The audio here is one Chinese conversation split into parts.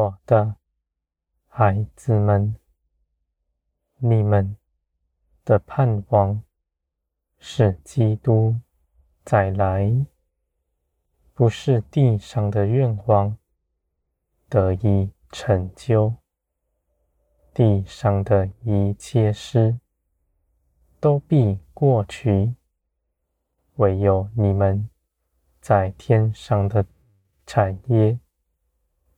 我的孩子们，你们的盼望是基督再来，不是地上的愿望得以成就。地上的一切事都必过去，唯有你们在天上的产业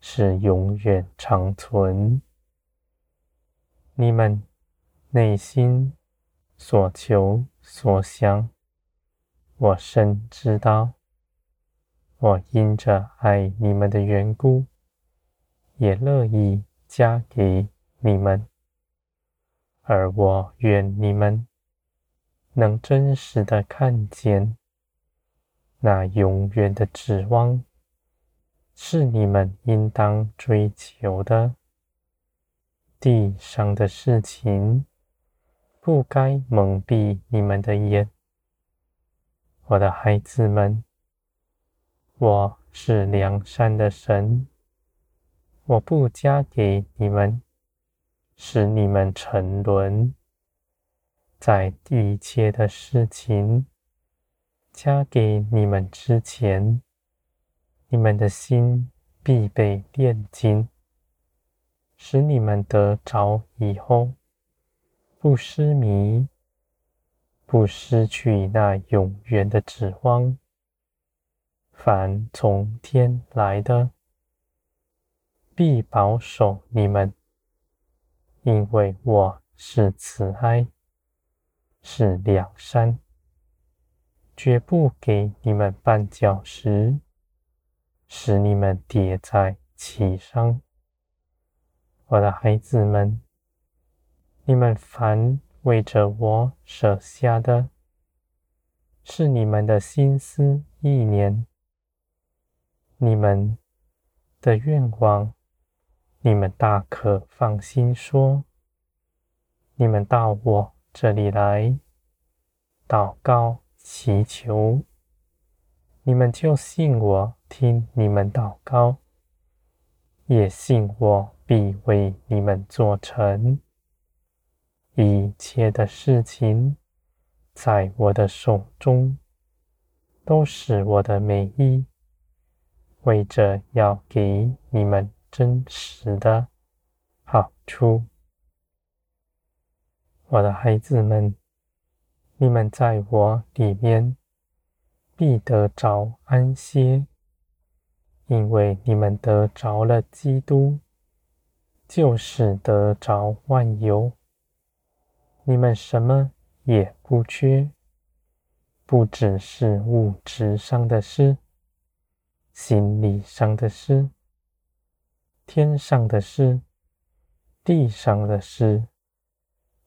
是永远长存。你们内心所求所想，我深知道。我因着爱你们的缘故，也乐意加给你们，而我愿你们能真实的看见，那永远的指望是你们应当追求的。地上的事情不该蒙蔽你们的眼，我的孩子们，我是良善的神，我不加给你们。使你们沉沦，在一切的事情加给你们之前，你们的心必被炼净，使你们得着以后，不失迷，不失去那永远的指望。凡从天来的，必保守你们。因为我是慈爱，是良善，绝不给你们绊脚石，使你们跌在其上。我的孩子们，你们凡为着我舍下的，是你们的心思意念，你们的愿望。你们大可放心说，你们到我这里来祷告祈求，你们就信我听你们祷告，也信我必为你们做成。一切的事情在我的手中，都是我的美意，为着要给你们。真实的好处，我的孩子们，你们在我里面必得着安歇，因为你们得着了基督，就是得着万有。你们什么也不缺，不只是物质上的事，心理上的事。天上的事，地上的事，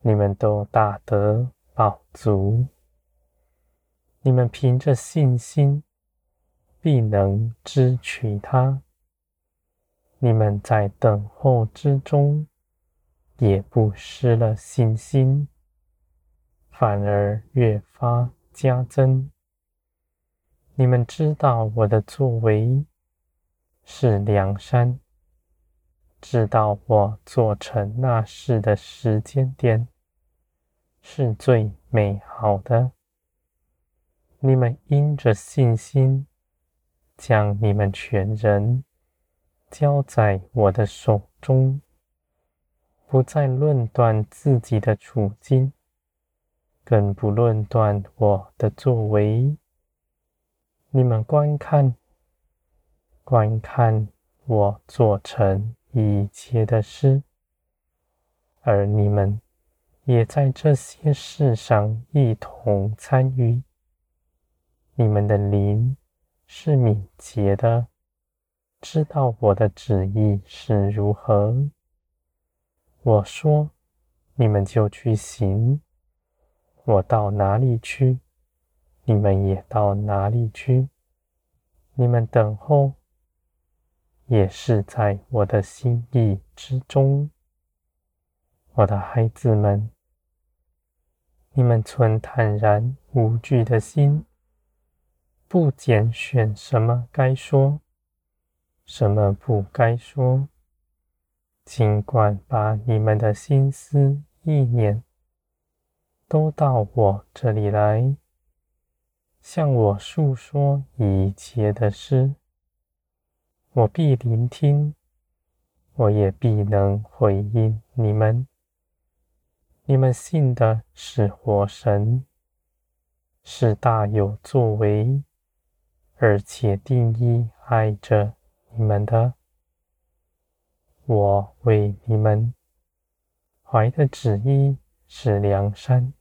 你们都大得饱足。你们凭着信心，必能支取它。你们在等候之中，也不失了信心，反而越发加增。你们知道我的作为是良善。知道我做成那事的时间点是最美好的。你们因着信心，将你们全人交在我的手中，不再论断自己的处境，更不论断我的作为。你们观看，观看我做成。一切的事，而你们也在这些事上一同参与。你们的灵是敏捷的，知道我的旨意是如何。我说，你们就去行；我到哪里去，你们也到哪里去。你们等候。也是在我的心意之中，我的孩子们，你们存坦然无惧的心，不拣选什么该说，什么不该说，尽管把你们的心思意念都到我这里来，向我诉说一切的事，我必聆听，我也必能回应你们。你们信的是活神，是大有作为，而且定义爱着你们的。我为你们怀的旨意是良善，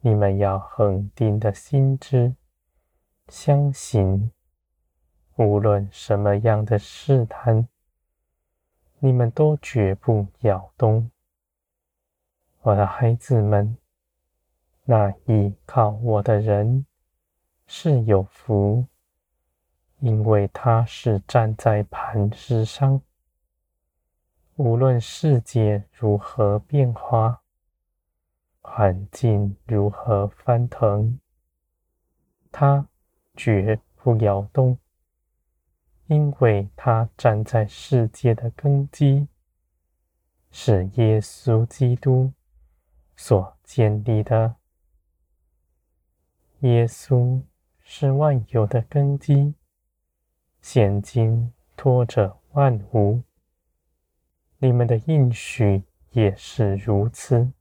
你们要恒定的心知，相信，无论什么样的试探，你们都绝不摇动。我的孩子们，那依靠我的人是有福，因为他是站在磐石上。无论世界如何变化，环境如何翻腾，他绝不摇动，因为他站在世界的根基，是耶稣基督所建立的。耶稣是万有的根基，现今托着万物。你们的应许也是如此。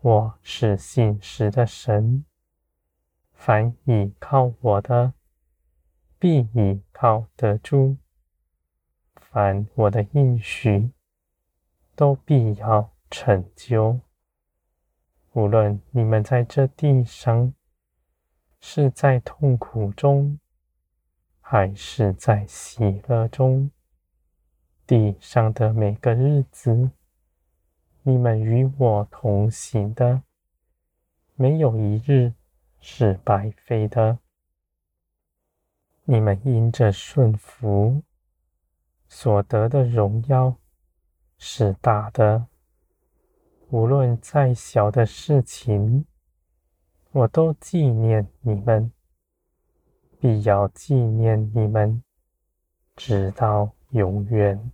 我是信实的神，凡倚靠我的，必倚靠得住；凡我的应许，都必要成就。无论你们在这地上是在痛苦中，还是在喜乐中。地上的每个日子，你们与我同行的，没有一日是白费的。你们因着顺服所得的荣耀是大的。无论再小的事情，我都纪念你们，必要纪念你们，直到永远。